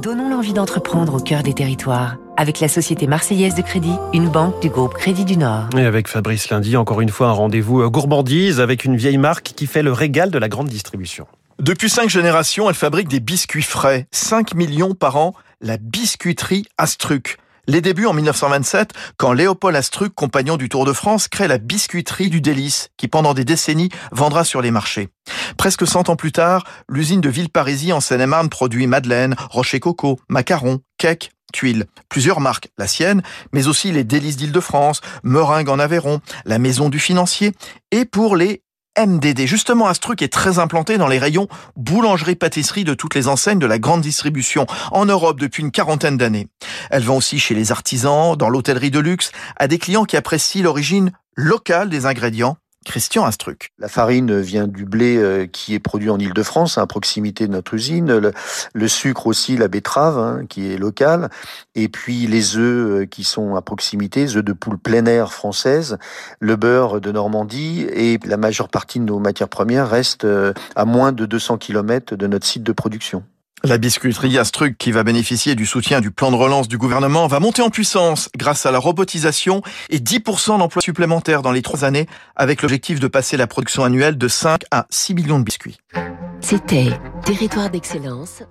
Donnons l'envie d'entreprendre au cœur des territoires. Avec la Société Marseillaise de Crédit, une banque du groupe Crédit du Nord. Et avec Fabrice Lundi, encore une fois, un rendez-vous gourmandise avec une vieille marque qui fait le régal de la grande distribution. Depuis cinq générations, elle fabrique des biscuits frais. 5 millions par an, la biscuiterie Astruc. Les débuts en 1927, quand Léopold Astruc, compagnon du Tour de France, crée la biscuiterie du Délice, qui pendant des décennies vendra sur les marchés. Presque 100 ans plus tard, l'usine de Villeparisis en Seine-et-Marne produit madeleine, rocher coco, macarons, cake, tuiles. Plusieurs marques, la sienne, mais aussi les Délices d'Île-de-France, Meringue en Aveyron, la Maison du Financier, et pour les MDD. Justement, Astruc est très implanté dans les rayons boulangerie-pâtisserie de toutes les enseignes de la grande distribution en Europe depuis une quarantaine d'années. Elle vend aussi chez les artisans, dans l'hôtellerie de luxe, à des clients qui apprécient l'origine locale des ingrédients Christian Astruc. La farine vient du blé euh, qui est produit en Ile-de-France, à proximité de notre usine. Le, sucre aussi, la betterave, hein, qui est locale. Et puis les œufs euh, qui sont à proximité, œufs de poule plein air française, le beurre de Normandie. Et la majeure partie de nos matières premières reste euh, à moins de 200 km de notre site de production. La biscuiterie Astruc, qui va bénéficier du soutien du plan de relance du gouvernement, va monter en puissance grâce à la robotisation et 10% d'emplois supplémentaires dans les trois années, avec l'objectif de passer la production annuelle de 5 à 6 millions de biscuits. C'était Territoire d'excellence